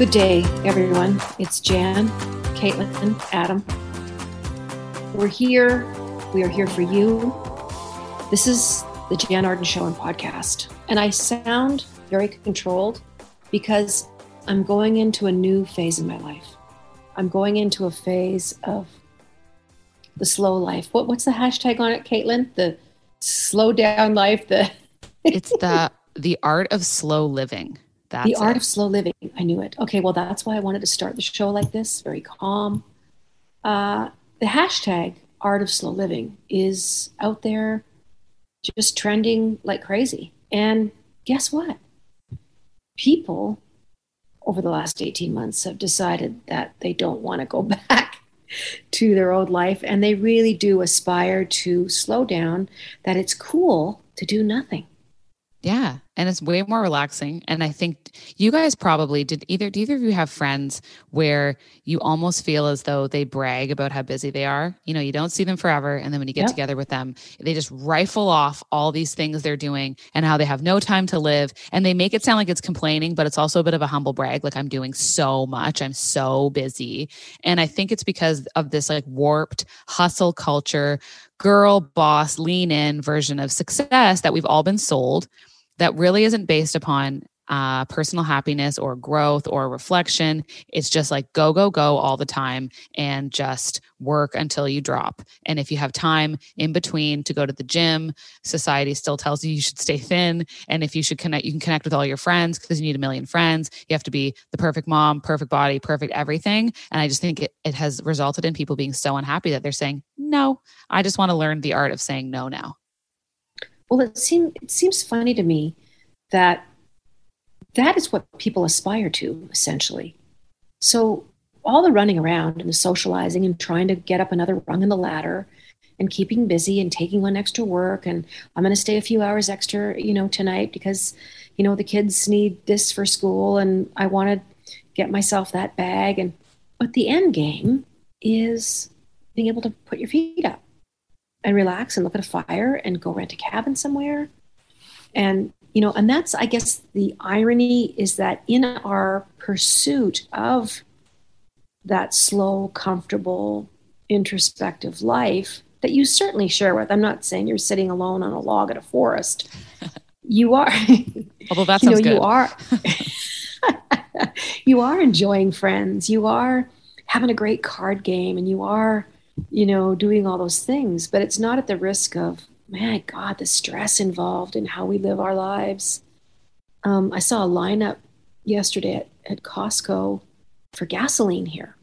Good day, everyone. It's Jann, Caitlin, Adam. We're here. We are here for you. This is the Jann Arden Show and podcast. And I sound very controlled because I'm going into a new phase in my life. I'm going into a phase of the slow life. What, what's the hashtag on it, Caitlin? The slow down life. The it's the the art of slow living. That's the art it. of slow living. I knew it. Okay, well, that's why I wanted to start the show like this, very calm. Uh, the hashtag art of slow living is out there just trending like crazy. And guess what? People over the last 18 months have decided that they don't want to go back to their old life and they really do aspire to slow down, that it's cool to do nothing. Yeah. And it's way more relaxing. And I think you guys probably did either, do either of you have friends where you almost feel as though they brag about how busy they are? You know, you don't see them forever. And then when you get together with them, they just rifle off all these things they're doing and how they have no time to live. And they make it sound like it's complaining, but it's also a bit of a humble brag. Like, I'm doing so much. I'm so busy. And I think it's because of this like warped hustle culture, girl boss, lean in version of success that we've all been sold that really isn't based upon uh, personal happiness or growth or reflection. It's just like go, go, go all the time and just work until you drop. And if you have time in between to go to the gym, society still tells you you should stay thin. And if you should connect, you can connect with all your friends because you need a million friends. You have to be the perfect mom, perfect body, perfect everything. And I just think it, it has resulted in people being so unhappy that they're saying, no, I just want to learn the art of saying no now. Well, it seems it seems funny to me that that is what people aspire to essentially. So all the running around and the socializing and trying to get up another rung in the ladder and keeping busy and taking on extra work and I'm going to stay a few hours extra, you know, tonight because you know the kids need this for school and I want to get myself that bag and but the end game is being able to put your feet up and relax and look at a fire and go rent a cabin somewhere. And, you know, and that's, I guess, the irony is that in our pursuit of that slow, comfortable, introspective life that you certainly share with, I'm not saying you're sitting alone on a log at a forest. You are, although that sounds you know, good. you are, you are enjoying friends. You are having a great card game and you are you know, doing all those things, but it's not at the risk of, man, God, the stress involved in how we live our lives. Um, I saw a lineup yesterday at, at Costco for gasoline here.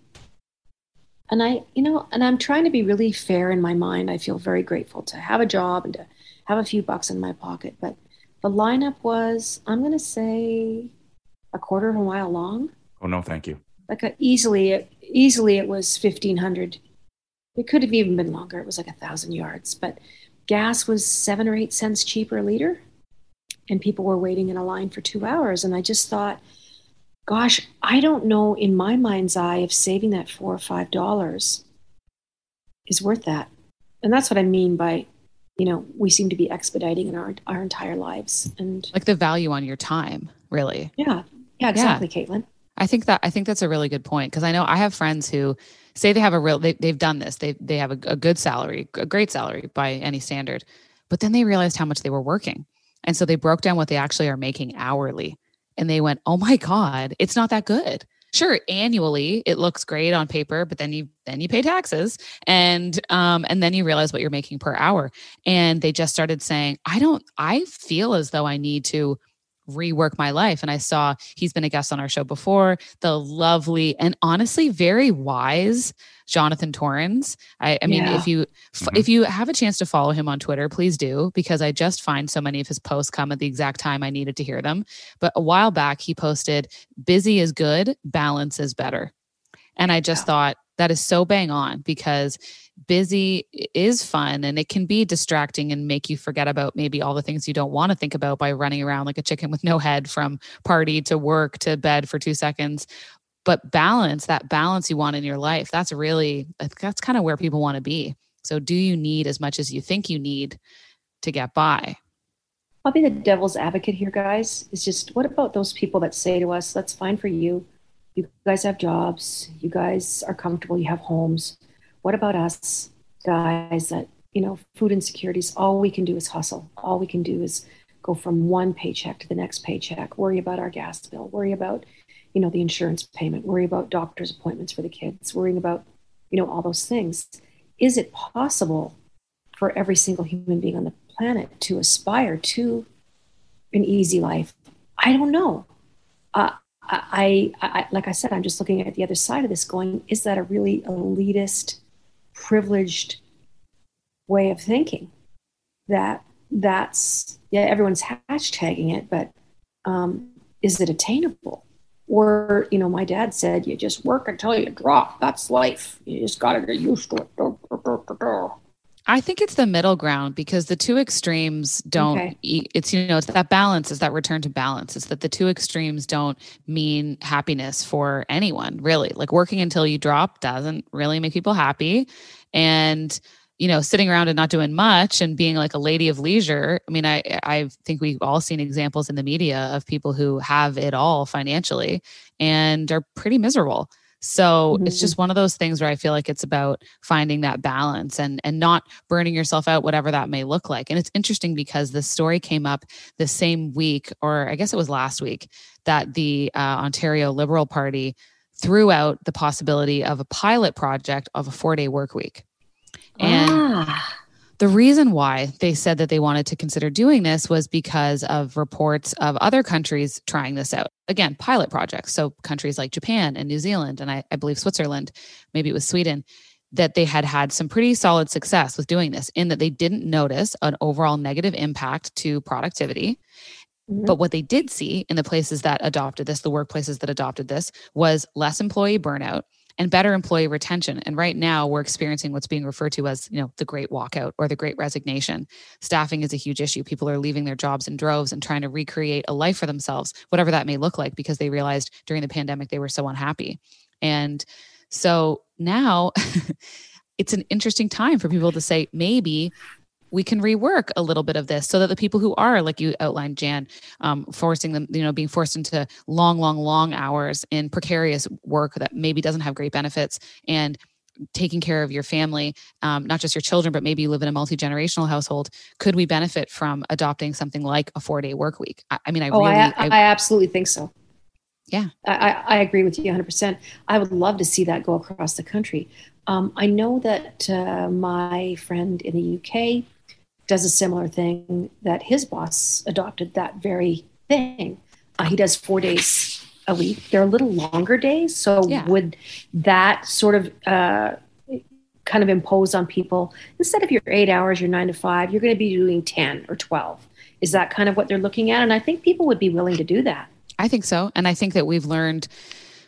And I, you know, and I'm trying to be really fair in my mind. I feel very grateful to have a job and to have a few bucks in my pocket. But the lineup was, I'm going to say, a quarter of a mile long. Oh no, thank you. Like a, easily, easily it was 1,500 it could have even been longer. It was like a thousand yards, but gas was seven or eight cents cheaper a liter, and people were waiting in a line for two hours. And I just thought, gosh, I don't know in my mind's eye if saving that four or five dollars is worth that. And that's what I mean by, you know, we seem to be expediting in our our entire lives and like the value on your time, really. Yeah. Yeah, exactly, yeah. Caitlin. I think that I think that's a really good point because I know I have friends who say they have a real they, they've done this. They they have a, a good salary a great salary by any standard. But then they realized how much they were working. And so they broke down what they actually are making hourly. And they went oh my god it's not that good. Sure annually it looks great on paper but then you then you pay taxes. And um and then you realize what you're making per hour. And they just started saying i don't i feel as though i need to rework my life. And I saw he's been a guest on our show before, the lovely and honestly very wise Jonathan Torrens. I, I mean, yeah. if you mm-hmm. if you have a chance to follow him on Twitter, please do because I just find so many of his posts come at the exact time I needed to hear them. But a while back, he posted, "Busy is good, balance is better," and I just yeah. thought that is so bang on because busy is fun and it can be distracting and make you forget about maybe all the things you don't want to think about by running around like a chicken with no head from party to work to bed for two seconds. But balance that balance you want in your life that's really that's kind of where people want to be. So do you need as much as you think you need to get by? I'll be the devil's advocate here guys. It's just what about those people that say to us that's fine for you You guys have jobs. You guys are comfortable. You have homes. What about us guys that, you know, food insecurities, all we can do is hustle. All we can do is go from one paycheck to the next paycheck, worry about our gas bill, worry about, you know, the insurance payment, worry about doctor's appointments for the kids, worrying about, you know, all those things. Is it possible for every single human being on the planet to aspire to an easy life? I don't know. Uh, I, I, like I said, I'm just looking at the other side of this, going, is that a really elitist, privileged way of thinking? That that's yeah, everyone's hashtagging it, but um, is it attainable? Or you know, my dad said, you just work until you drop. That's life. You just got to get used to it. I think it's the middle ground because the two extremes don't okay. it's you know it's that balance is that return to balance it's that the two extremes don't mean happiness for anyone really. Like working until you drop doesn't really make people happy. And you know sitting around and not doing much and being like a lady of leisure i mean i i think we've all seen examples in the media of people who have it all financially and are pretty miserable so mm-hmm. it's just one of those things where I feel like it's about finding that balance and and not burning yourself out, whatever that may look like. And it's interesting because the story came up the same week, or I guess it was last week, that the uh, Ontario Liberal Party threw out the possibility of a pilot project of a four day work week. And ah. The reason why they said that they wanted to consider doing this was because of reports of other countries trying this out. Again, pilot projects. So countries like Japan and New Zealand, and I, I believe Switzerland, maybe it was Sweden, that they had had some pretty solid success with doing this in that they didn't notice an overall negative impact to productivity. Mm-hmm. But what they did see in the places that adopted this, the workplaces that adopted this, was less employee burnout and better employee retention. And right now we're experiencing what's being referred to as, you know, the great walkout or the great resignation. Staffing is a huge issue. People are leaving their jobs in droves and trying to recreate a life for themselves, whatever that may look like, because they realized during the pandemic they were so unhappy. And so now it's an interesting time for people to say, maybe we can rework a little bit of this so that the people who are like you outlined Jann um, forcing them you know being forced into long long long hours in precarious work that maybe doesn't have great benefits and taking care of your family um, not just your children but maybe you live in a multi-generational household could we benefit from adopting something like a four day work week? I, I mean i oh, really I, I, I absolutely think so. Yeah. I, I agree with you 100% i would love to see that go across the country. Um, i know that uh, my friend in the uk does a similar thing that his boss adopted that very thing. Uh, he does four days a week. They're a little longer days. So yeah. would that sort of uh, kind of impose on people instead of your eight hours, your nine to five, you're going to be doing 10 or 12. Is that kind of what they're looking at? And I think people would be willing to do that. I think so. And I think that we've learned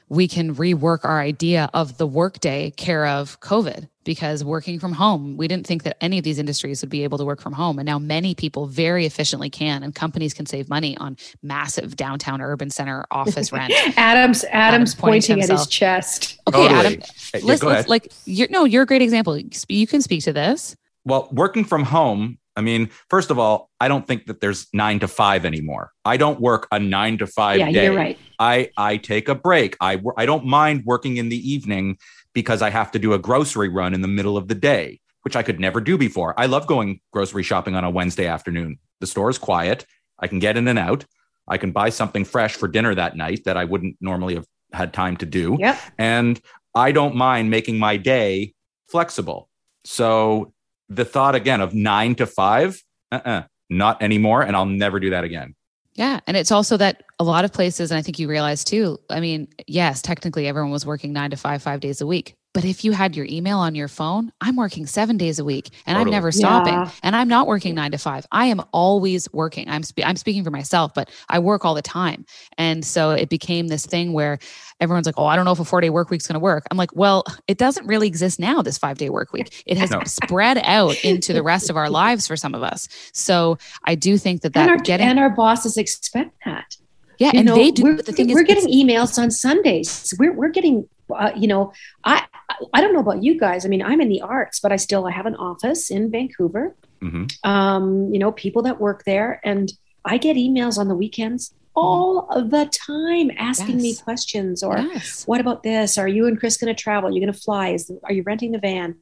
we can rework our idea of the workday care of COVID because working from home, we didn't think that any of these industries would be able to work from home. And now many people very efficiently can, and companies can save money on massive downtown urban center office rent. Adam's Adam's, pointing, pointing at his chest. Okay, totally. Adam, yeah, let's, let's, like you're no, you're a great example. You can speak to this. Well, working from home I mean, first of all, I don't think that there's nine to five anymore. I don't work a nine to five yeah, day. You're right. I I take a break. I I don't mind working in the evening because I have to do a grocery run in the middle of the day, which I could never do before. I love going grocery shopping on a Wednesday afternoon. The store is quiet. I can get in and out. I can buy something fresh for dinner that night that I wouldn't normally have had time to do. Yep. And I don't mind making my day flexible. So the thought again of nine to five, uh-uh, not anymore. And I'll never do that again. Yeah. And it's also that a lot of places, and I think you realize too, I mean, yes, technically everyone was working nine to five, five days a week. But if you had your email on your phone, I'm working seven days a week and totally. I'm never stopping. Yeah. And I'm not working nine to five. I am always working. I'm spe- I'm speaking for myself, but I work all the time. And so it became this thing where everyone's like, "Oh, I don't know if a four day work week's going to work." I'm like, "Well, it doesn't really exist now. This five day work week. It has no. spread out into the rest of our lives for some of us. So I do think that that and our, getting and our bosses expect that. Yeah, you and know, they do. We're, the thing we're is, getting emails on Sundays. We're we're getting, uh, you know, I I don't know about you guys. I mean, I'm in the arts, but I still I have an office in Vancouver. Mm-hmm. Um, you know, people that work there, and I get emails on the weekends all the time asking yes. me questions or yes. what about this? Are you and Chris going to travel? you're going to fly? Is are you renting the van?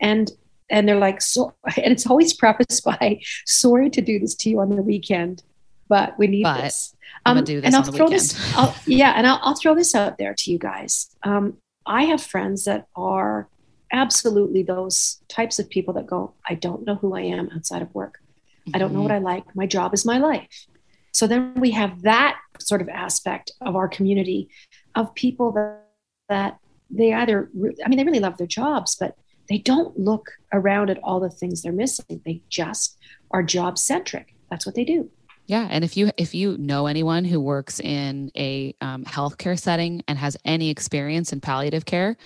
And and they're like so and it's always prefaced by sorry to do this to you on the weekend, but we need but this. I'm gonna um, do this and I'll throw weekend. this. I'll, yeah, and I'll, I'll throw this out there to you guys. Um, I have friends that are absolutely those types of people that go, I don't know who I am outside of work. Mm-hmm. I don't know what mm-hmm. I like. My job is my life. So then we have that sort of aspect of our community of people that, that they either, I mean, they really love their jobs, but they don't look around at all the things they're missing. They just are job centric. That's what they do. Yeah, and if you if you know anyone who works in a um, healthcare setting and has any experience in palliative care,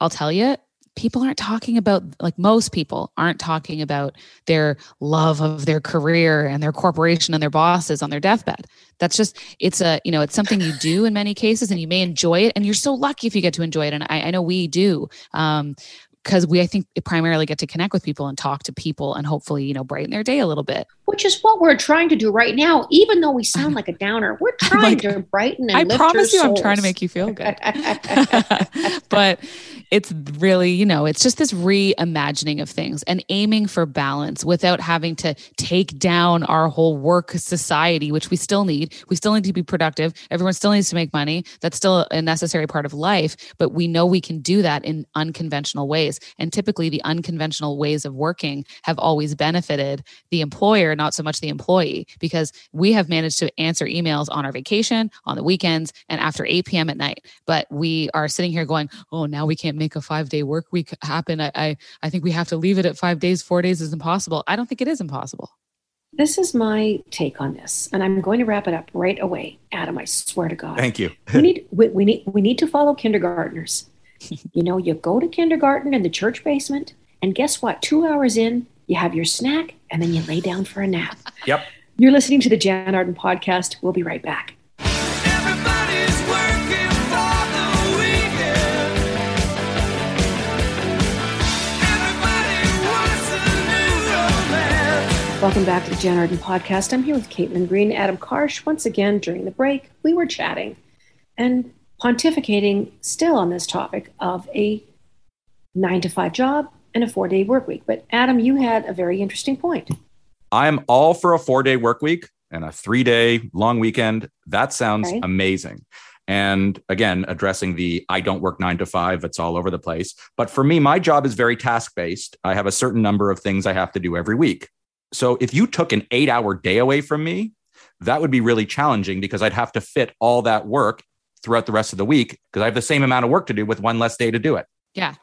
I'll tell you people aren't talking about like most people aren't talking about their love of their career and their corporation and their bosses on their deathbed. That's just it's a you know it's something you do in many cases and you may enjoy it and you're so lucky if you get to enjoy it and i, I know we do. Um, because we i think primarily get to connect with people and talk to people and hopefully you know brighten their day a little bit. Which is what we're trying to do right now even though we sound like a downer. We're trying like, to brighten and i promise you souls. i'm trying to make you feel good. But it's really you know it's just this reimagining of things and aiming for balance without having to take down our whole work society which we still need. We still need to be productive. Everyone still needs to make money. That's still a necessary part of life but we know we can do that in unconventional ways and typically, the unconventional ways of working have always benefited the employer, not so much the employee, because we have managed to answer emails on our vacation, on the weekends, and after 8 p.m. at night. But we are sitting here going, oh, now we can't make a five day work week happen. I, I, I think we have to leave it at five days, four days is impossible. I don't think it is impossible. This is my take on this, and I'm going to wrap it up right away, Adam. I swear to God. Thank you. we need we, we need we need to follow kindergartners you know, you go to kindergarten in the church basement, and guess what? Two hours in, you have your snack, and then you lay down for a nap. Yep. You're listening to the Jann Arden podcast. We'll be right back. Welcome back to the Jann Arden podcast. I'm here with Caitlin Green, Adam Karsh. Once again, during the break, we were chatting. And pontificating still on this topic of a nine to five job and a four day work week. But Adam, you had a very interesting point. I'm all for a four day work week and a three day long weekend. That sounds amazing. And again, addressing the I don't work nine to five, it's all over the place. But for me, my job is very task based. I have a certain number of things I have to do every week. So if you took an eight hour day away from me, that would be really challenging because I'd have to fit all that work throughout the rest of the week because I have the same amount of work to do with one less day to do it. Yeah.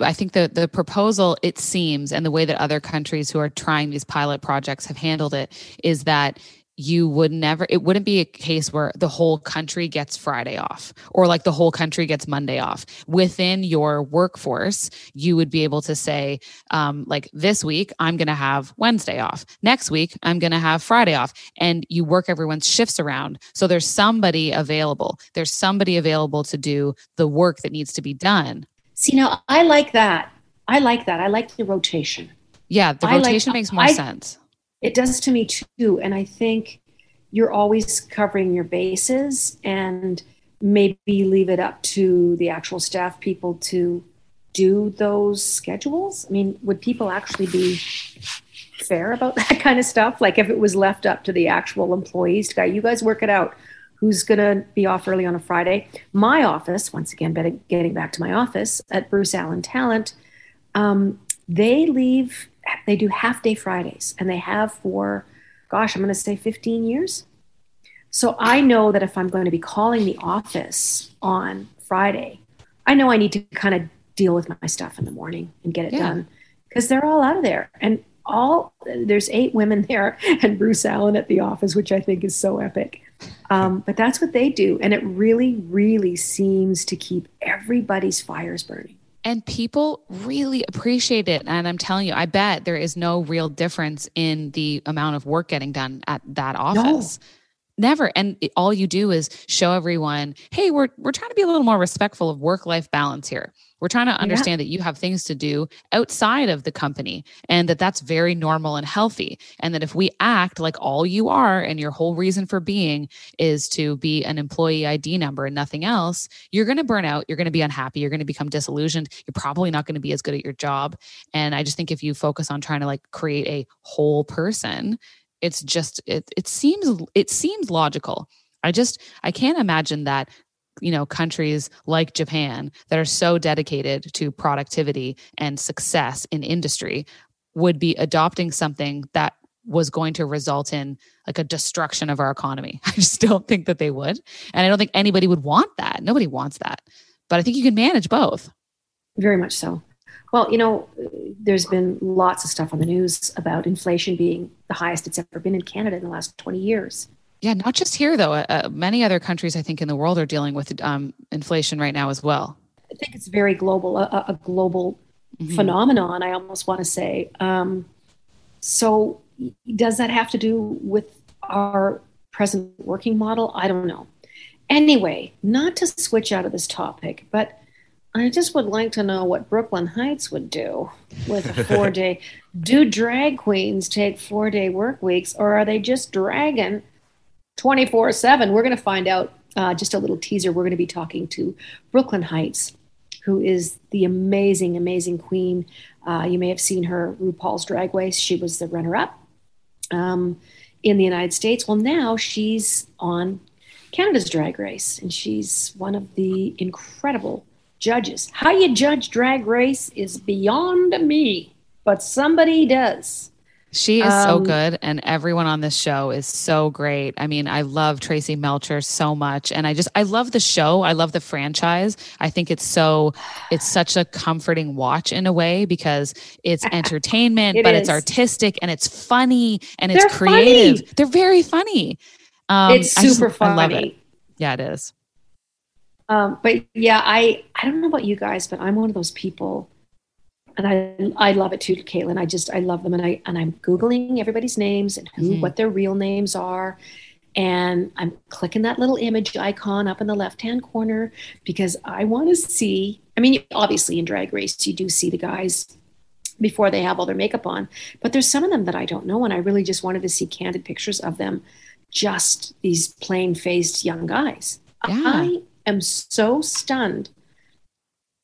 I think the the proposal it seems and the way that other countries who are trying these pilot projects have handled it is that you would never it wouldn't be a case where the whole country gets friday off or like the whole country gets monday off. Within your workforce you would be able to say um, like this week i'm going to have wednesday off. Next week i'm going to have friday off. And you work everyone's shifts around. So there's somebody available. There's somebody available to do the work that needs to be done. See now i like that. I like that. I like the rotation. Yeah the rotation like, makes more I, sense it does to me too. And I think you're always covering your bases and maybe leave it up to the actual staff people to do those schedules. I mean, would people actually be fair about that kind of stuff? Like if it was left up to the actual employees to go, you guys work it out. Who's going to be off early on a Friday? My office, once again, getting back to my office at Bruce Allen Talent, um, they leave they do half day Fridays and they have for, gosh, I'm going to say 15 years. So I know that if I'm going to be calling the office on Friday, I know I need to kind of deal with my stuff in the morning and get it yeah. done because they're all out of there. And all there's eight women there and Bruce Allen at the office, which I think is so epic. Um, but that's what they do. And it really, really seems to keep everybody's fires burning. And people really appreciate it. And I'm telling you, I bet there is no real difference in the amount of work getting done at that office. never and it, all you do is show everyone hey we're we're trying to be a little more respectful of work life balance here we're trying to understand yeah. that you have things to do outside of the company and that that's very normal and healthy and that if we act like all you are and your whole reason for being is to be an employee ID number and nothing else you're going to burn out you're going to be unhappy you're going to become disillusioned you're probably not going to be as good at your job and i just think if you focus on trying to like create a whole person it's just it it seems it seems logical. I just I can't imagine that you know countries like Japan that are so dedicated to productivity and success in industry would be adopting something that was going to result in like a destruction of our economy. I just don't think that they would. And I don't think anybody would want that. Nobody wants that. But I think you can manage both. Very much so. Well, you know, there's been lots of stuff on the news about inflation being the highest it's ever been in Canada in the last 20 years. Yeah, not just here though. Uh, uh, many other countries, I think, in the world are dealing with um, inflation right now as well. I think it's very global, a, a global mm-hmm. phenomenon. I almost want to say. Um, so, does that have to do with our present working model? I don't know. Anyway, not to switch out of this topic, but I just would like to know what Brooke Lynn Hytes would do with a four day. do drag queens take four day work weeks or are they just dragging 24 7? We're going to find out uh, just a little teaser. We're going to be talking to Brooke Lynn Hytes, who is the amazing, amazing queen. Uh, you may have seen her RuPaul's Drag Race. She was the runner up um, in the United States. Well, now she's on Canada's Drag Race, and she's one of the incredible judges. How you judge drag race is beyond me, but somebody does. She is um, so good, and everyone on this show is so great. I mean, I love Traci Melchor so much, and I just I love the show. I love the franchise. I think it's so it's such a comforting watch in a way because it's entertainment, it but is. it's artistic and it's funny and it's They're creative. Funny. They're very funny. Um, it's super just, funny. I love it. Yeah, it is. Um, but yeah, I I don't know about you guys, but I'm one of those people, and I I love it too, Caitlin. I just I love them, and I and I'm googling everybody's names and who mm-hmm. what their real names are, and I'm clicking that little image icon up in the left hand corner because I want to see. I mean, obviously in Drag Race, you do see the guys before they have all their makeup on, but there's some of them that I don't know, and I really just wanted to see candid pictures of them, just these plain faced young guys. Yeah. I am so stunned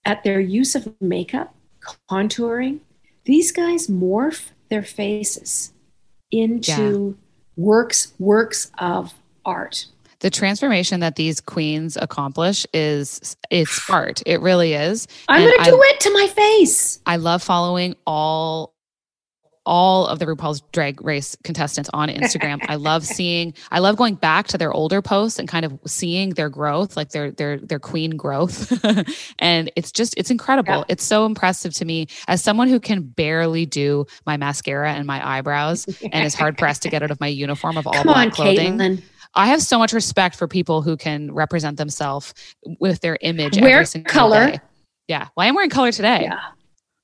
at their use of makeup, contouring. These guys morph their faces into yeah. works works of art. The transformation that these queens accomplish is it's art. It really is. I'm going to do it to my face. I love following all all of the RuPaul's Drag Race contestants on Instagram. I love seeing, I love going back to their older posts and kind of seeing their growth, like their their their queen growth, and it's just it's incredible. Yeah. It's so impressive to me as someone who can barely do my mascara and my eyebrows, and is hard pressed to get out of my uniform of all Come black on, clothing. Caitlin. I have so much respect for people who can represent themselves with their image. Wear color. Day. Yeah. Well, I am wearing color today. Yeah.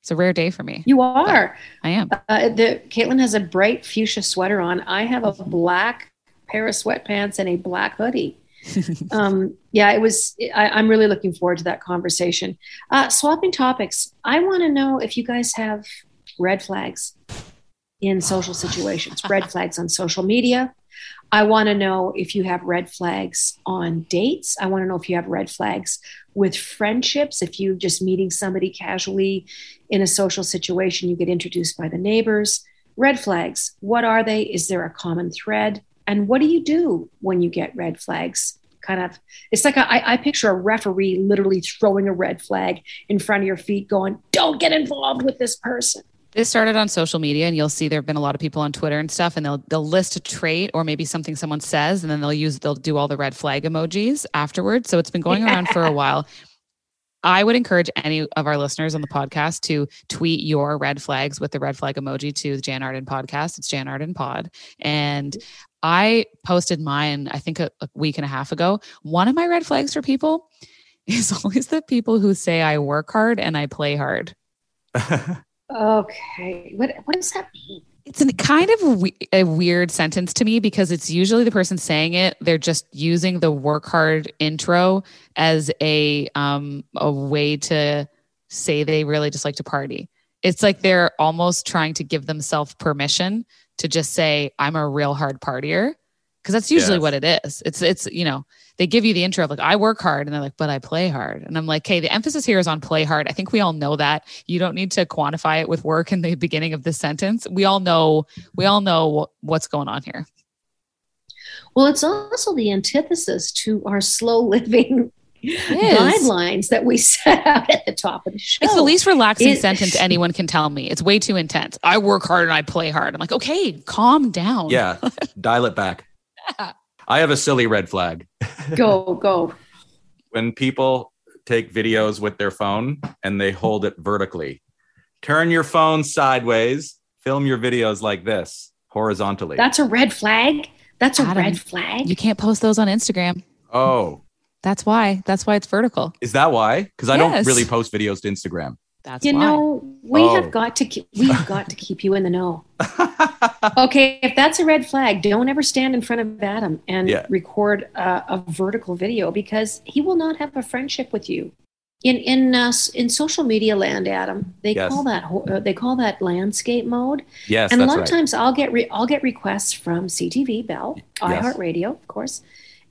It's a rare day for me. You are. I am. Uh, the Caitlin has a bright fuchsia sweater on. I have a black pair of sweatpants and a black hoodie. um, yeah, it was. I, am really looking forward to that conversation. Uh, swapping topics. I want to know if you guys have red flags in social situations. red flags on social media. I want to know if you have red flags on dates. I want to know if you have red flags with friendships. If you're just meeting somebody casually in a social situation, you get introduced by the neighbors. Red flags, what are they? Is there a common thread? And what do you do when you get red flags? Kind of, it's like a, I, I picture a referee literally throwing a red flag in front of your feet, going, Don't get involved with this person. This started on social media, and you'll see there have been a lot of people on Twitter and stuff, and they'll they'll list a trait or maybe something someone says, and then they'll use they'll do all the red flag emojis afterwards. So it's been going around for a while. I would encourage any of our listeners on the podcast to tweet your red flags with the red flag emoji to the Jann Arden podcast. It's Jann Arden Pod. And I posted mine, I think a, a week and a half ago. One of my red flags for people is always the people who say I work hard and I play hard. Okay. What what does that mean? It's an kind of a, we- a weird sentence to me because it's usually the person saying it. They're just using the work hard intro as a um, a way to say they really just like to party. It's like they're almost trying to give themselves permission to just say, "I'm a real hard partier," because that's usually Yes. what it is. It's it's you know they give you the intro of like I work hard, and they're like, "But I play hard," and I'm like, "Okay, the emphasis here is on play hard." I think we all know that. You don't need to quantify it with work in the beginning of this sentence. We all know we all know what's going on here. Well, it's also the antithesis to our slow living guidelines that we set out at the top of the show. It's the least relaxing It- sentence anyone can tell me. It's way too intense. I work hard and I play hard. I'm like, okay, calm down. Yeah, dial it back. I have a silly red flag. Go, go. When people take videos with their phone and they hold it vertically, turn your phone sideways, film your videos like this horizontally. That's a red flag. That's a Adam, red flag. You can't post those on Instagram. oh, That's why. That's why it's vertical. is that why? Because I don't really post videos to Instagram. That's you why. know, we Oh. have got to keep, we have got to keep you in the know. Okay, if that's a red flag, don't ever stand in front of Adam and Yeah. record a, a vertical video because he will not have a friendship with you. In in uh, in social media land, Adam, they Yes. call that uh, they call that landscape mode. yes, and a lot right. of times I'll get re- I'll get requests from CTV, Bell, Yes. iHeartRadio, of course,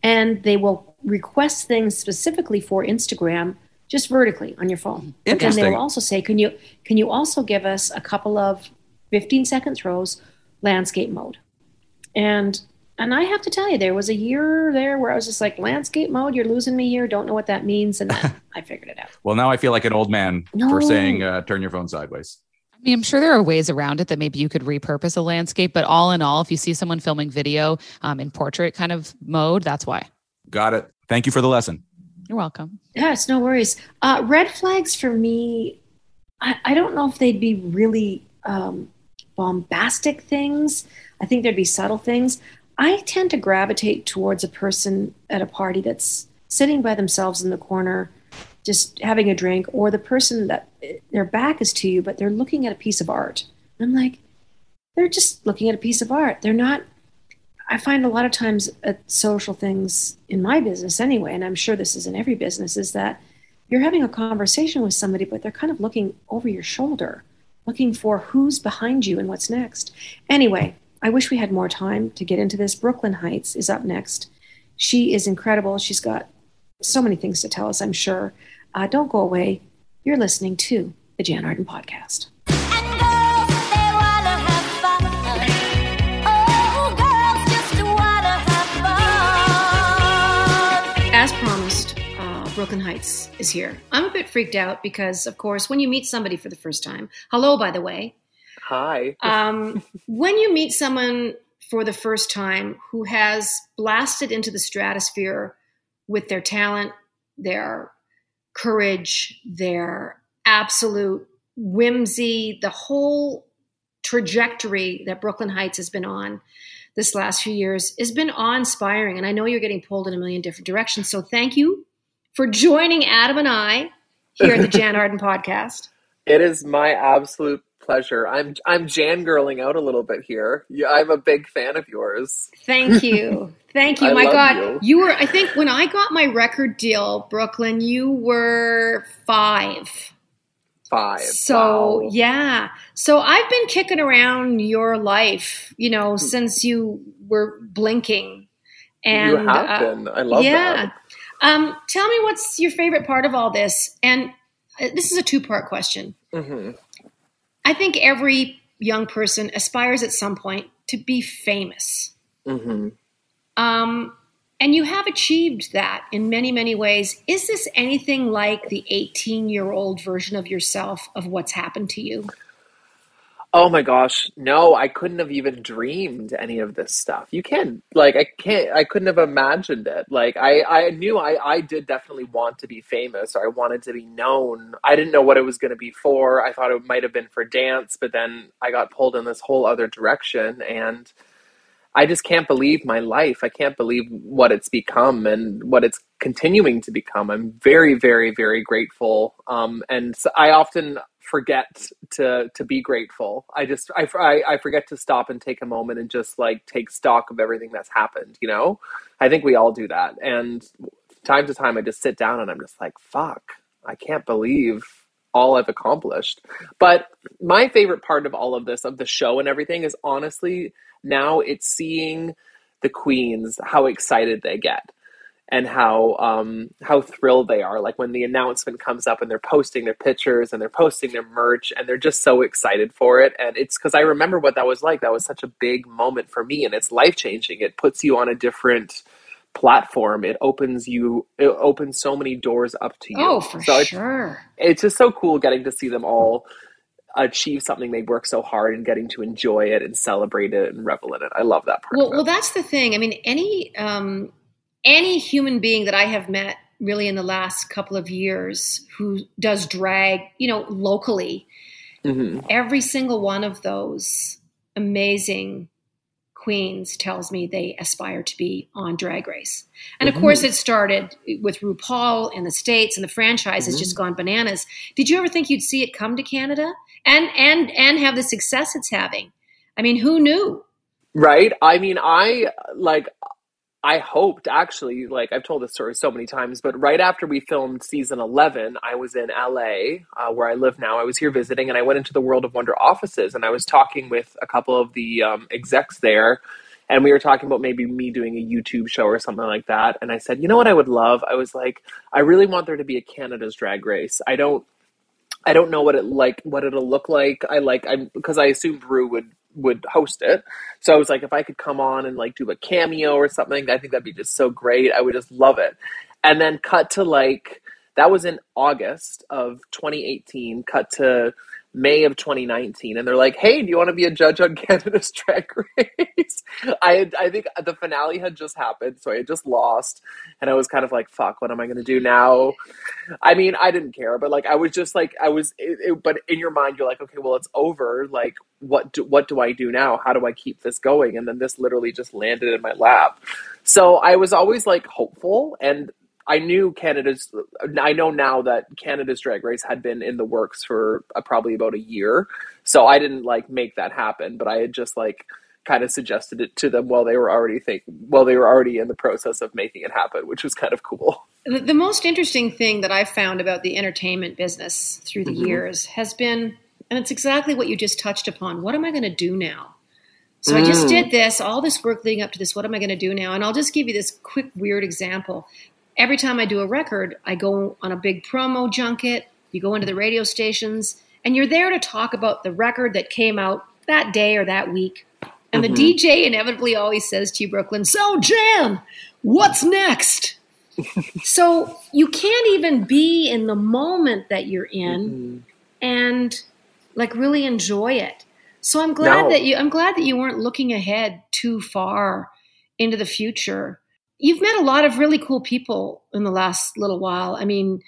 and they will request things specifically for Instagram, just vertically on your phone. But then they'll also say, "Can you can you also give us a couple of 15 second throws landscape mode?" And and I have to tell you, there was a year there where I was just like, "Landscape mode, you're losing me here. Don't know what that means," and then I figured it out. Well, now I feel like an old man for saying uh, turn your phone sideways. I mean, I'm sure there are ways around it that maybe you could repurpose a landscape, but all in all, if you see someone filming video um, in portrait kind of mode, that's why. Got it. Thank you for the lesson. You're welcome. Yes, no worries. Uh, red flags for me, I, I don't know if they'd be really um, bombastic things. I think there'd be subtle things. I tend to gravitate towards a person at a party that's sitting by themselves in the corner, just having a drink, or the person that their back is to you, but they're looking at a piece of art. I'm like, they're just looking at a piece of art. They're not I find a lot of times at social things in my business anyway, and I'm sure this is in every business, is that you're having a conversation with somebody, but they're kind of looking over your shoulder, looking for who's behind you and what's next. Anyway, I wish we had more time to get into this. Brooke Lynn Hytes is up next. She is incredible. She's got so many things to tell us, I'm sure. Uh, don't go away. You're listening to the Jann Arden Podcast. Brooke Lynn Hytes is here. I'm a bit freaked out because, of course, when you meet somebody for the first time, hello, by the way, Hi. um, when you meet someone for the first time who has blasted into the stratosphere with their talent, their courage, their absolute whimsy, the whole trajectory that Brooke Lynn Hytes has been on this last few years has been awe inspiring. And I know you're getting pulled in a million different directions. So thank you for joining Adam and I here at the Jann Arden podcast. It is my absolute pleasure. I'm I'm Jan girling out a little bit here. Yeah, I'm a big fan of yours. Thank you. Thank you. My God. you. You. were, I think when I got my record deal, Brooke Lynn, you were five. Five. So, Wow. yeah. So I've been kicking around your life, you know, since you were blinking. And you have uh, been. I love yeah. that. Um, tell me what's your favorite part of all this? And uh, this is a two part question. hmm I think every young person aspires at some point to be famous. hmm Um, and you have achieved that in many, many ways. Is this anything like the 18 year old version of yourself of what's happened to you? Oh my gosh, no, I couldn't have even dreamed any of this stuff. You can't, like, I can't, I couldn't have imagined it. Like, I, I knew I, I did definitely want to be famous or I wanted to be known. I didn't know what it was going to be for. I thought it might have been for dance, but then I got pulled in this whole other direction and I just can't believe my life. I can't believe what it's become and what it's continuing to become. I'm very, very, very grateful. Um, and so I often forget to to be grateful. I just I, I I forget to stop and take a moment and just like take stock of everything that's happened. You know, I think we all do that, and time to time I just sit down and I'm just like, fuck, I can't believe all I've accomplished. But my favorite part of all of this, of the show and everything, is honestly now it's seeing the queens how excited they get and how um, how thrilled they are. Like when the announcement comes up and they're posting their pictures and they're posting their merch and they're just so excited for it. And it's because I remember what that was like. That was such a big moment for me, and it's life changing. It puts you on a different platform. It opens you. It opens so many doors up to you. Oh, for so it's, sure. it's just so cool getting to see them all achieve something they work so hard and getting to enjoy it and celebrate it and revel in it. I love that part. Well, well, that's the thing. I mean, any um, any human being that I have met really in the last couple of years who does drag, you know, locally, Mhm. every single one of those amazing queens tells me they aspire to be on Drag Race. And of course, it started with RuPaul in the States, and the franchise has just gone bananas. Did you ever think you'd see it come to Canada and and and have the success it's having? I mean, who knew? Right? I mean, I like I hoped actually, like I've told this story so many times, but right after we filmed season 11, I was in LA, uh, where I live now. I was here visiting and I went into the World of Wonder offices and I was talking with a couple of the um, execs there. And we were talking about maybe me doing a YouTube show or something like that. And I said, you know what I would love? I was like, I really want there to be a Canada's Drag Race. I don't I don't know what it like what it'll look like. I like I'm because I assumed Brew would would host it. So I was like, if I could come on and like do a cameo or something, I think that'd be just so great. I would just love it. And then cut to like that was in August of 2018. Cut to May of 2019, and they're like, "Hey, do you want to be a judge on Canada's Drag Race?" I had, I think the finale had just happened, so I just lost, and I was kind of like, "Fuck, what am I going to do now?" I mean, I didn't care, but like I was just like I was. It, it, but in your mind, you're like, "Okay, well, it's over. Like, what do, what do I do now? How do I keep this going?" And then this literally just landed in my lap. So I was always like hopeful, and I knew Canada's. I know now that Canada's Drag Race had been in the works for uh, probably about a year, so I didn't like make that happen. But I had just like kind of suggested it to them while they were already think while they were already in the process of making it happen, which was kind of cool. The, the most interesting thing that I've found about the entertainment business through the Mhm. years has been, and it's exactly what you just touched upon. What am I going to do now? So I just Mm. did this, all this work leading up to this. What am I going to do now? And I'll just give you this quick, weird example. Every time I do a record, I go on a big promo junket. You go into the radio stations, and you're there to talk about the record that came out that day or that week. And Mhm. the DJ inevitably always says to you, Brooke Lynn, So, Jann, what's next? so you can't even be in the moment that you're in Mhm. and like really enjoy it. So I'm glad No. that you I'm glad that you weren't looking ahead too far into the future. You've met a lot of really cool people in the last little while. I mean,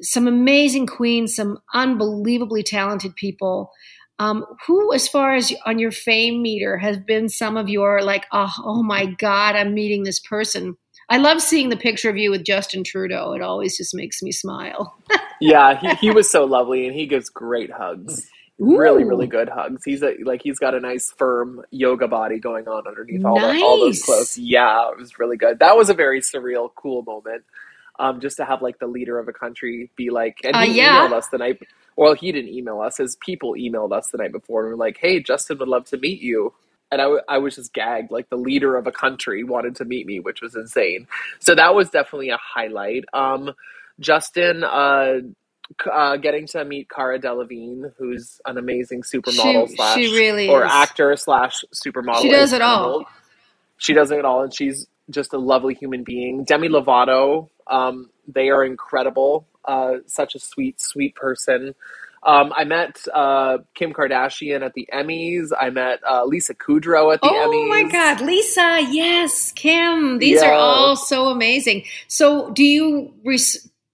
some amazing queens, some unbelievably talented people. Um, who, as far as on your fame meter, has been some of your like, oh, oh my God, I'm meeting this person. I love seeing the picture of you with Justin Trudeau. It always just makes me smile. Yeah, he, he was so lovely, and he gives great hugs. Really, Ooh. really good hugs. He's a like he's got a nice firm yoga body going on underneath all, the, all those clothes. Yeah, it was really good. That was a very surreal, cool moment. Um, just to have like the leader of a country be like, and Uh, he yeah. emailed us the night. Well, he didn't email us. His people emailed us the night before and were like, "Hey, Justin would love to meet you." And I, w- I was just gagged. Like the leader of a country wanted to meet me, which was insane. So that was definitely a highlight. Um, Justin, uh, uh, getting to meet Cara Delevingne, who's an amazing supermodel She- slash she really or is. actor slash supermodel. She does it all. She does it all, and she's just a lovely human being. Demi Lovato, um, they are incredible. Uh, such a sweet, sweet person. Um, I met uh, Kim Kardashian at the Emmys. I met uh, Lisa Kudrow at the oh Emmys. Oh my God, Lisa, yes, Kim, these are all so amazing. So, do you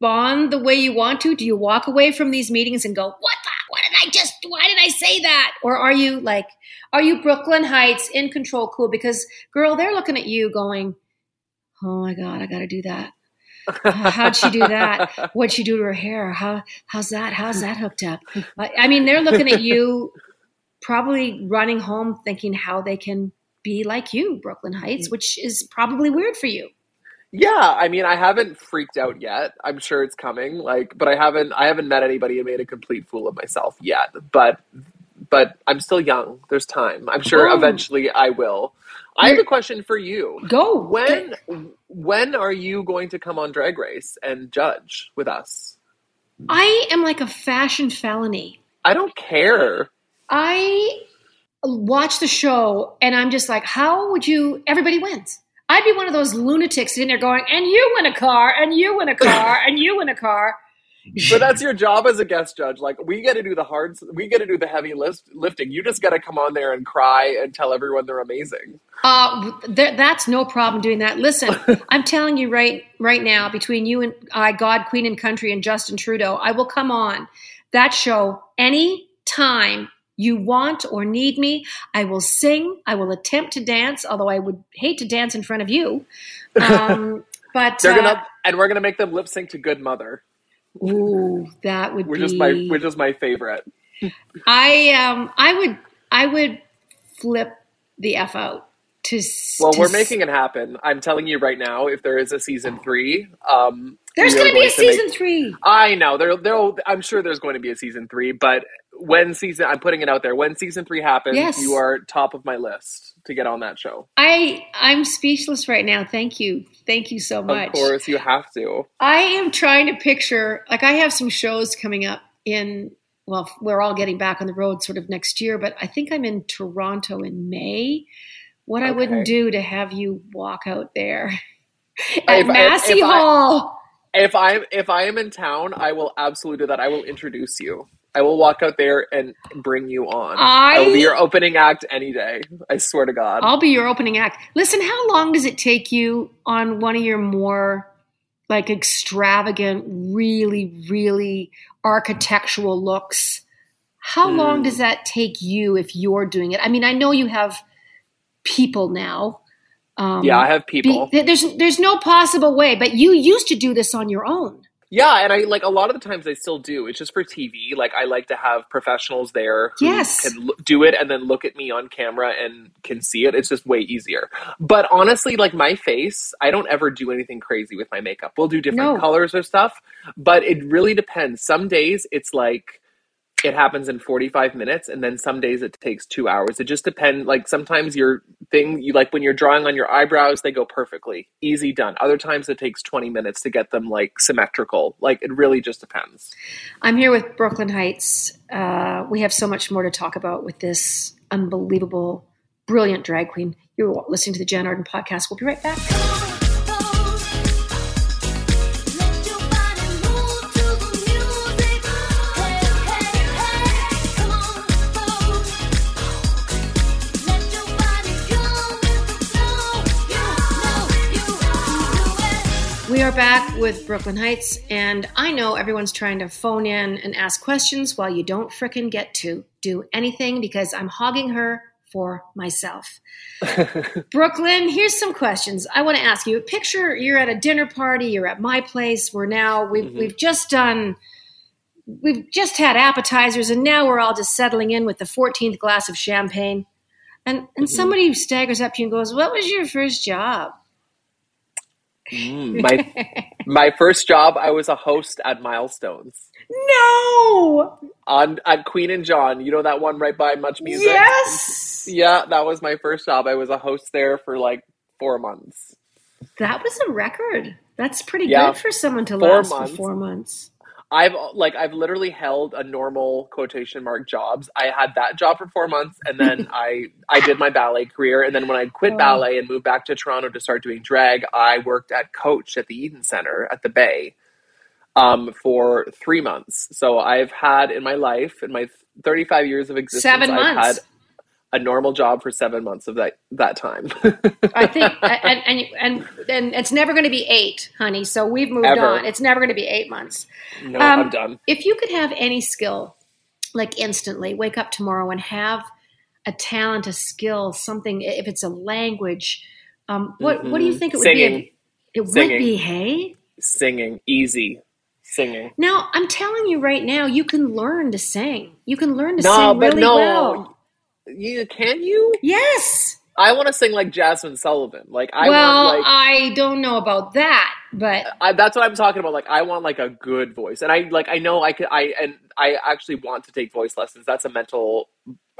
respond the way you want to? Do you walk away from these meetings and go, "What? The, what did I just? Why did I say that?" Or are you like, are you Brooke Lynn Hytes in control, cool? Because girl, they're looking at you going, "Oh my God, I got to do that." How'd she do that? What'd she do to her hair? How how's that? How's that hooked up? I I mean, they're looking at you, probably running home thinking how they can be like you, Brooke Lynn Hytes, mm. which is probably weird for you. Yeah, I mean, I haven't freaked out yet. I'm sure it's coming. Like, but I haven't, I haven't met anybody and made a complete fool of myself yet. But, but I'm still young. There's time. I'm sure Oh. eventually I will. I have a question for you. Go When, when are you going to come on Drag Race and judge with us? I am like a fashion felony. I don't care. I watch the show and I'm just like, how would you? Everybody wins. I'd be one of those lunatics in there going, and you win a car, and you win a car, and you win a car. But that's your job as a guest judge. Like, we get to do the hard, we get to do the heavy lift, lifting. You just got to come on there and cry and tell everyone they're amazing. Uh, th- that's no problem doing that. Listen, I'm telling you right right now, between you and I, God, Queen and Country, and Justin Trudeau, I will come on that show any time you want or need me. I will sing. I will attempt to dance, although I would hate to dance in front of you. Um, but They're uh, gonna, and we're gonna make them lip sync to "Good Mother," ooh, that would which be is my, which is my favorite. I um I would I would flip the f out to. Well, to we're making it happen. I'm telling you right now, if there is a season three, um, There's going to be a to make- season three. I know there, there. I'm sure there's going to be a season three, but when season, I'm putting it out there. When season three happens, Yes. you are top of my list to get on that show. I I'm speechless right now. Thank you, thank you so much. Of course, you have to. I am trying to picture like I have some shows coming up in well, we're all getting back on the road sort of next year, but I think I'm in Toronto in May. What I wouldn't do to have you walk out there at if- Massey if I- Hall. If I if I am in town, I will absolutely do that. I will introduce you. I will walk out there and bring you on. I, will be your opening act any day. I swear to God. I'll be your opening act. Listen, how long does it take you on one of your more like extravagant, really, really architectural looks? How long Hmm. does that take you if you're doing it? I mean, I know you have people now. Um, yeah, I have be- people. there's there's no possible way, but you used to do this on your own. Yeah, and I like a lot of the times I still do. It's just for TV. Like I like to have professionals there who Yes. can lo- do it and then look at me on camera and can see it. It's just way easier. But honestly, like my face, I don't ever do anything crazy with my makeup. We'll do different No. colors or stuff, but it really depends. Some days it's like it happens in 45 minutes and then some days it takes 2 hours. It just depends like sometimes your thing you like when you're drawing on your eyebrows they go perfectly. Easy done. Other times it takes 20 minutes to get them like symmetrical. Like it really just depends. I'm here with Brooke Lynn Hytes. Uh, we have so much more to talk about with this unbelievable, brilliant drag queen. You're listening to the Jann Arden podcast. We'll be right back. Back with Brooke Lynn Hytes, and I know everyone's trying to phone in and ask questions while you don't frickin' get to do anything because I'm hogging her for myself. Brooke Lynn, here's some questions I want to ask you. Picture you're at a dinner party, you're at my place. We're now we've Mhm. we've just done we've just had appetizers and now we're all just settling in with the 14th glass of champagne. And and Mhm. somebody staggers up to you and goes, "What was your first job?" Mm, my my first job I was a host at Milestones. no. On at Queen and John, you know that one right by Much Music? Yes. Yeah, that was my first job. I was a host there for like 4 months. That was a record. That's pretty Yeah. good for someone to Four last months. for 4 months. I've like I've literally held a normal quotation mark jobs. I had that job for four months, and then I I did my ballet career, and then when I quit ballet and moved back to Toronto to start doing drag, I worked at Coach at the Eaton Center at the Bay, um, for three months. So I've had in my life, in my thirty five years of existence, 7 I've months. had a normal job for seven months of that that time. I think, and, and and and it's never going to be eight, honey. So we've moved Ever. on. It's never going to be eight months. no, Um, I'm done. If you could have any skill, like instantly, wake up tomorrow and have a talent, a skill, something. If it's a language, um, what what do you Mhm. think it would Singing. be? It would be. Hey, singing, easy singing. Now, I'm telling you right now, you can learn to sing. You can learn to No, sing but really no. well. You can you? Yes. I want to sing like Jazmine Sullivan. Like I well, want like I don't know about that, but I, that's what I'm talking about. Like I want like a good voice, and I like I know I could I and I actually want to take voice lessons. That's a mental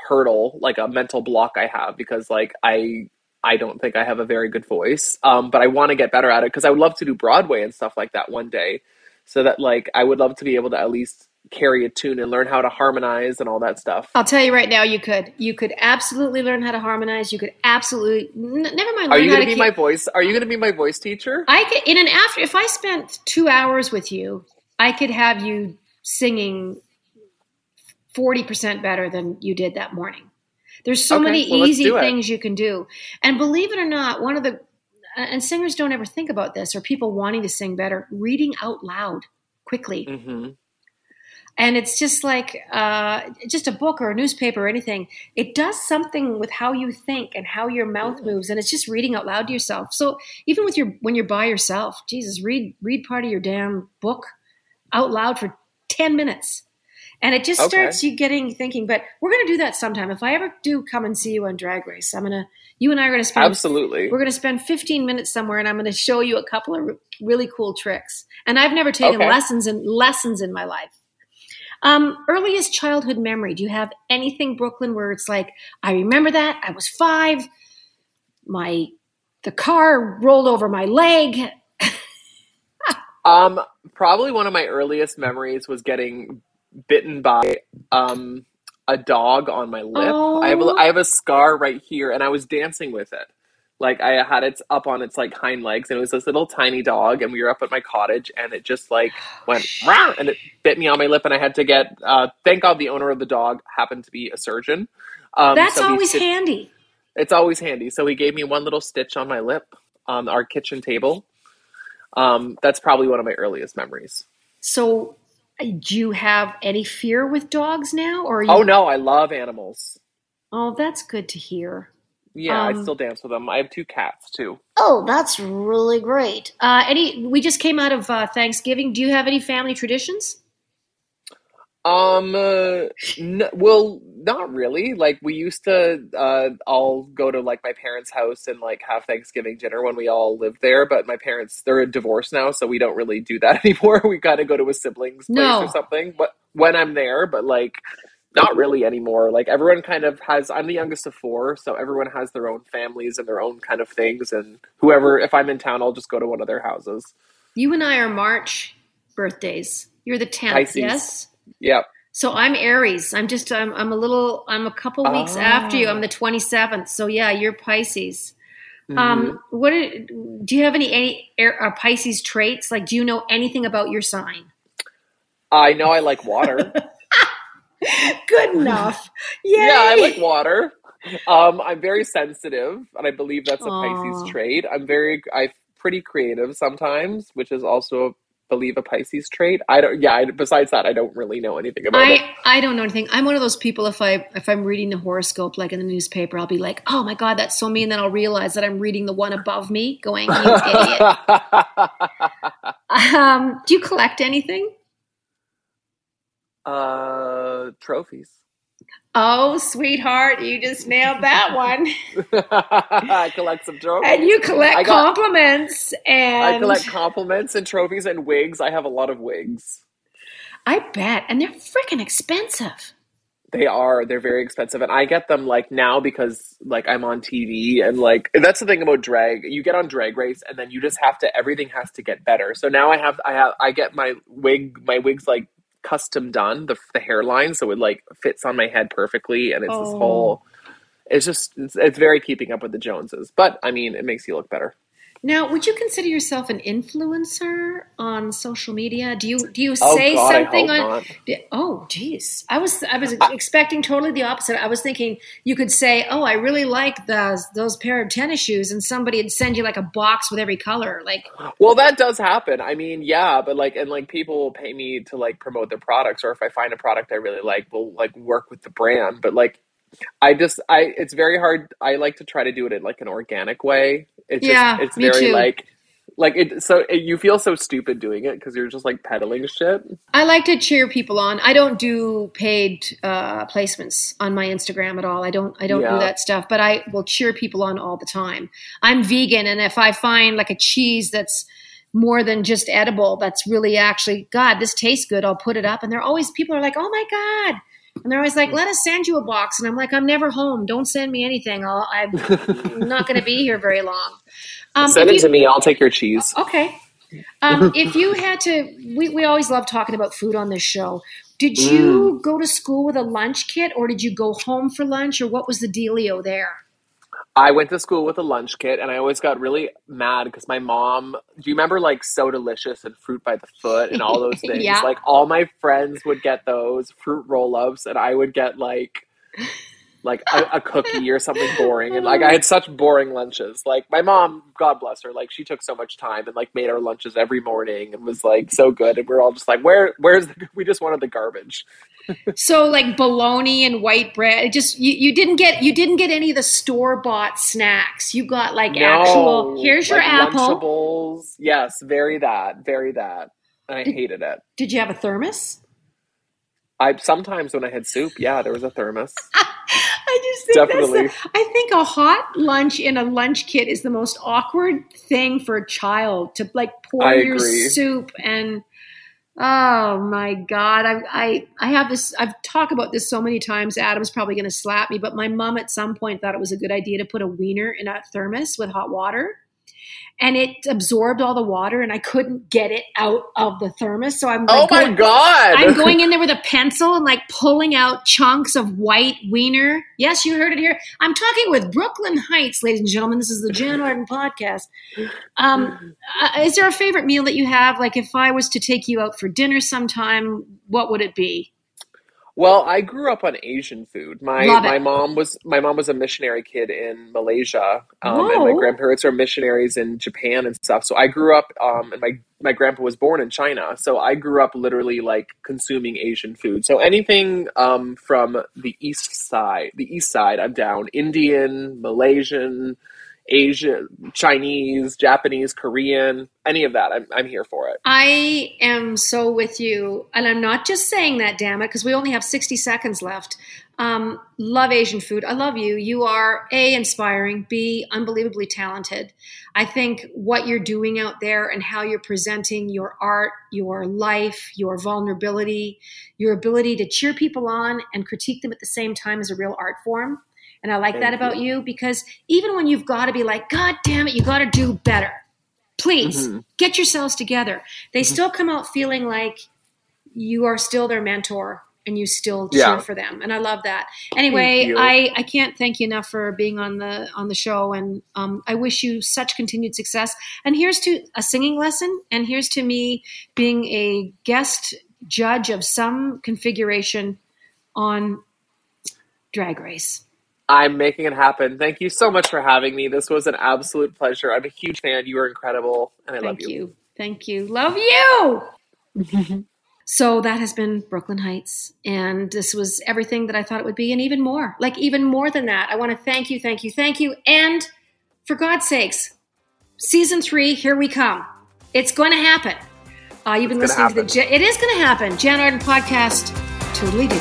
hurdle, like a mental block I have because like I I don't think I have a very good voice. Um, but I want to get better at it because I would love to do Broadway and stuff like that one day. So that like I would love to be able to at least carry a tune and learn how to harmonize and all that stuff. I'll tell you right now, you could. You could absolutely learn how to harmonize. You could absolutely n- never mind. Are you going to be keep- my voice? Are you going to be my voice teacher? I could in an after if I spent two hours with you, I could have you singing forty percent better than you did that morning. There's so Okay, many well, easy things you can do, and believe it or not, one of the and singers don't ever think about this or people wanting to sing better. Reading out loud quickly, hmm and it's just like uh, just a book or a newspaper or anything. It does something with how you think and how your mouth moves and it's just reading out loud to yourself. So even with your when you're by yourself jesus read read part of your damn book out loud for 10 minutes. And it just Okay. starts you getting thinking but we're going to do that sometime. If i ever do come and see you on drag race i'm going to you and i are going to spend Absolutely. we're going to spend 15 minutes somewhere and i'm going to show you a couple of really cool tricks. And i've never taken Okay. lessons in lessons in my life um, earliest childhood memory do you have anything Brooke Lynn where it's like i remember that i was five my the car rolled over my leg Um, probably one of my earliest memories was getting bitten by um a dog on my lip. I have a, Oh. I have a scar right here, and I was dancing with it. Like I had it up on its like hind legs, and it was this little tiny dog, and we were up at my cottage, and it just like went "Rawr," and it bit me on my lip, and I had to get. Uh, thank God the owner of the dog happened to be a surgeon. Um, that's so always handy it's always handy. So he gave me one little stitch on my lip on our kitchen table. Um, that's probably one of my earliest memories. so uh, do you have any fear with dogs now or you Oh no, I love animals. oh that's good to hear Yeah, I Um, still dance with them. I have two cats too. Oh, that's really great. Uh, any? We just came out of uh, Thanksgiving. Do you have any family traditions? Um, uh, n- well, not really. Like we used to, uh, all go to like my parents' house and like have Thanksgiving dinner when we all lived there. But my parents, they're divorced now, so we don't really do that anymore. We kind of go to a sibling's place or something. But when I'm there, but like not really anymore. Like everyone kind of has. I'm the youngest of four, so everyone has their own families and their own kind of things. And whoever, if I'm in town, I'll just go to one of their houses. You and I are March birthdays. You're the tenth, yes. Yep. So I'm Aries. I'm just I'm I'm a little I'm a couple weeks after you. I'm the 27th. So yeah, you're Pisces. Mhm. Um, what are, do you have any any air- uh, Pisces traits? Like, do you know anything about your sign? I know I like water. Good enough. Yay. Yeah, I like water. Um, I'm very sensitive, and I believe that's a. Pisces trait. I'm very, I'm pretty creative sometimes, which is also, believe, a Pisces trait. I don't. Yeah. I, besides that, I don't really know anything about it. I, I don't know anything. I'm one of those people. If I if I'm reading the horoscope like in the newspaper, I'll be like, "Oh my god, that's so me," and then I'll realize that I'm reading the one above me, going, "You idiot." Um, do you collect anything? Uh, trophies. Oh, sweetheart, you just nailed that one. I collect some trophies. And you collect got- compliments, and I collect compliments and trophies and wigs. I have a lot of wigs. I bet, and they're freaking expensive. They are. They're very expensive, and I get them like now because like I'm on TV and like that's the thing about drag. You get on Drag Race, and then you just have to. Everything has to get better. So now I have. I have. I get my wig. My wig's like custom done. The the hairline, so it like fits on my head perfectly, and it's this Oh. whole. It's just. It's, it's very keeping up with the Joneses, but I mean, it makes you look better. Now, would you consider yourself an influencer on social media? Do you do you Oh say God, I something on? Oh, geez. I was I was expecting totally the opposite. I was thinking you could say, "Oh, I really like those those pair of tennis shoes," and somebody would send you like a box with every color. Like, Well, that does happen. I mean, yeah, but like, and like, people will pay me to like promote their products, or if I find a product I really like, we'll like work with the brand. But like, I just, I, it's very hard. I like to try to do it in like an organic way. It's Yeah, just, it's very too. like, Like it, so it, you feel so stupid doing it because you're just like peddling shit. I like to cheer people on. I don't do paid uh, placements on my Instagram at all. I don't. I don't Yeah. do that stuff. But I will cheer people on all the time. I'm vegan, and if I find like a cheese that's more than just edible, that's really actually God, this tastes good. I'll put it up, and they're always people are like, oh my God. And they're always like, "Let us send you a box," and I'm like, "I'm never home. Don't send me anything. I'll, I'm not going to be here very long." Um, Send it you- to me. I'll take your cheese. Okay. Um, if you had to, we, we always love talking about food on this show. Did you go to school with a lunch kit or did you go home for lunch or what was the dealio there? I went to school with a lunch kit, and I always got really mad because my mom. Do you remember like So Delicious and Fruit by the Foot and all those things? Yeah. Like all my friends would get those fruit roll-ups, and I would get like like a, a cookie or something boring. And like I had such boring lunches. Like my mom, God bless her, like she took so much time and like made our lunches every morning and was like so good. And we're all just like, where, where's the? We just wanted the garbage. So like bologna and white bread, it just you, you didn't get you didn't get any of the store bought snacks. You got like actual. Here's your like apple. Lunchables. Yes, very that, very that. And I hated it. Did you have a thermos? I sometimes when I had soup, yeah, there was a thermos. I just think that's Definitely. the, I think a hot lunch in a lunch kit is the most awkward thing for a child to like pour I your agree. soup and oh my god I, I I have this I've talked about this so many times Adam's probably going to slap me but my mom at some point thought it was a good idea to put a wiener in a thermos with hot water and it absorbed all the water and I couldn't get it out of the thermos so I'm like Oh my going- god! I'm going in there with a pencil and like pulling out chunks of white wiener. Yes, you heard it here. I'm talking with Brooke Lynn Hytes, ladies and gentlemen. This is the Jann Arden podcast. Um, uh, is there a favorite meal that you have? Like, if I was to take you out for dinner sometime, what would it be? Well, I grew up on Asian food. My Love it. my mom was my mom was a missionary kid in Malaysia, um, and my grandparents are missionaries in Japan and stuff. So I grew up, um, and my my grandpa was born in China. So I grew up literally like consuming Asian food. So anything um, from the east side, the east side, I'm down. Indian, Malaysian, Asian, Chinese, Japanese, Korean, any of that. I'm I'm here for it. I am so with you, and I'm not just saying that, damn it, because we only have 60 seconds left. Um, love Asian food. I love you. You are A, inspiring, B, unbelievably talented. I think what you're doing out there and how you're presenting your art, your life, your vulnerability, your ability to cheer people on and critique them at the same time is a real art form. And I like that about you because even when you've got to be like, God damn it, you got to do better. Please Mhm. get yourselves together. They still come out feeling like you are still their mentor and you still cheer Yeah. for them. And I love that. Anyway. I, I can't thank you enough for being on the on the show and um, I wish you such continued success. And here's to a singing lesson and here's to me being a guest judge of some configuration on Drag Race. I'm making it happen. Thank you so much for having me. This was an absolute pleasure. I'm a huge fan. You are incredible, and I Thank love you. you. Thank you. Love you. so that has been Brooke Lynn Hytes. And this was everything that I thought it would be, and even more. Like, even more than that. I want to thank you, thank you, thank you. And for God's sakes, season three, here we come. It's going to happen. Uh, you've been It's listening gonna the. Jann- it is going to happen. Jann Arden podcast. Totally do.